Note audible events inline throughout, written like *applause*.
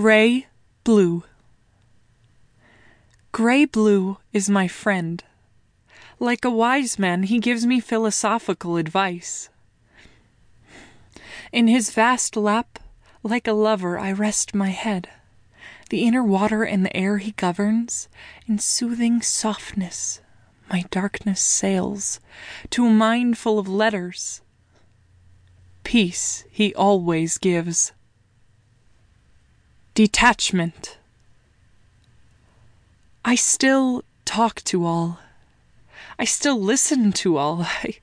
Gray Blue Gray blue is my friend. Like a wise man, he gives me philosophical advice. In his vast lap, like a lover, I rest my head. The inner water and the air he governs, in soothing softness my darkness sails to a mind full of letters. Peace he always gives. Detachment I still talk to all. I still listen to all. *laughs* I,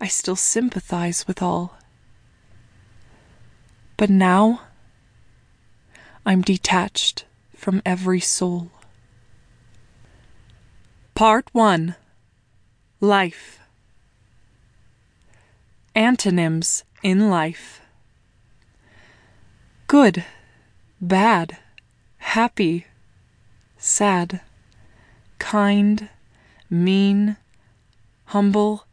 I still sympathize with all. But now I'm detached from every soul. Part 1 Life Antonyms in life Good, bad, happy, sad kind, mean, humble,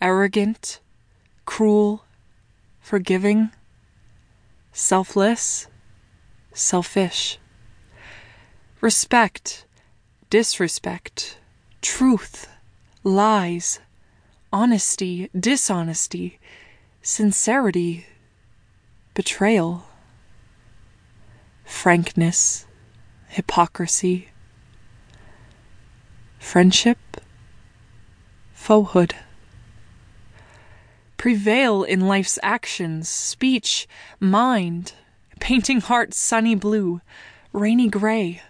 arrogant, cruel, forgiving, selfless, selfish, respect, disrespect, truth, lies, honesty, dishonesty, sincerity, betrayal, frankness, hypocrisy friendship, foehood. Prevail in life's actions, speech, mind, painting hearts sunny blue, rainy gray,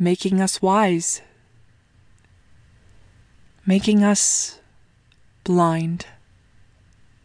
making us wise, making us blind.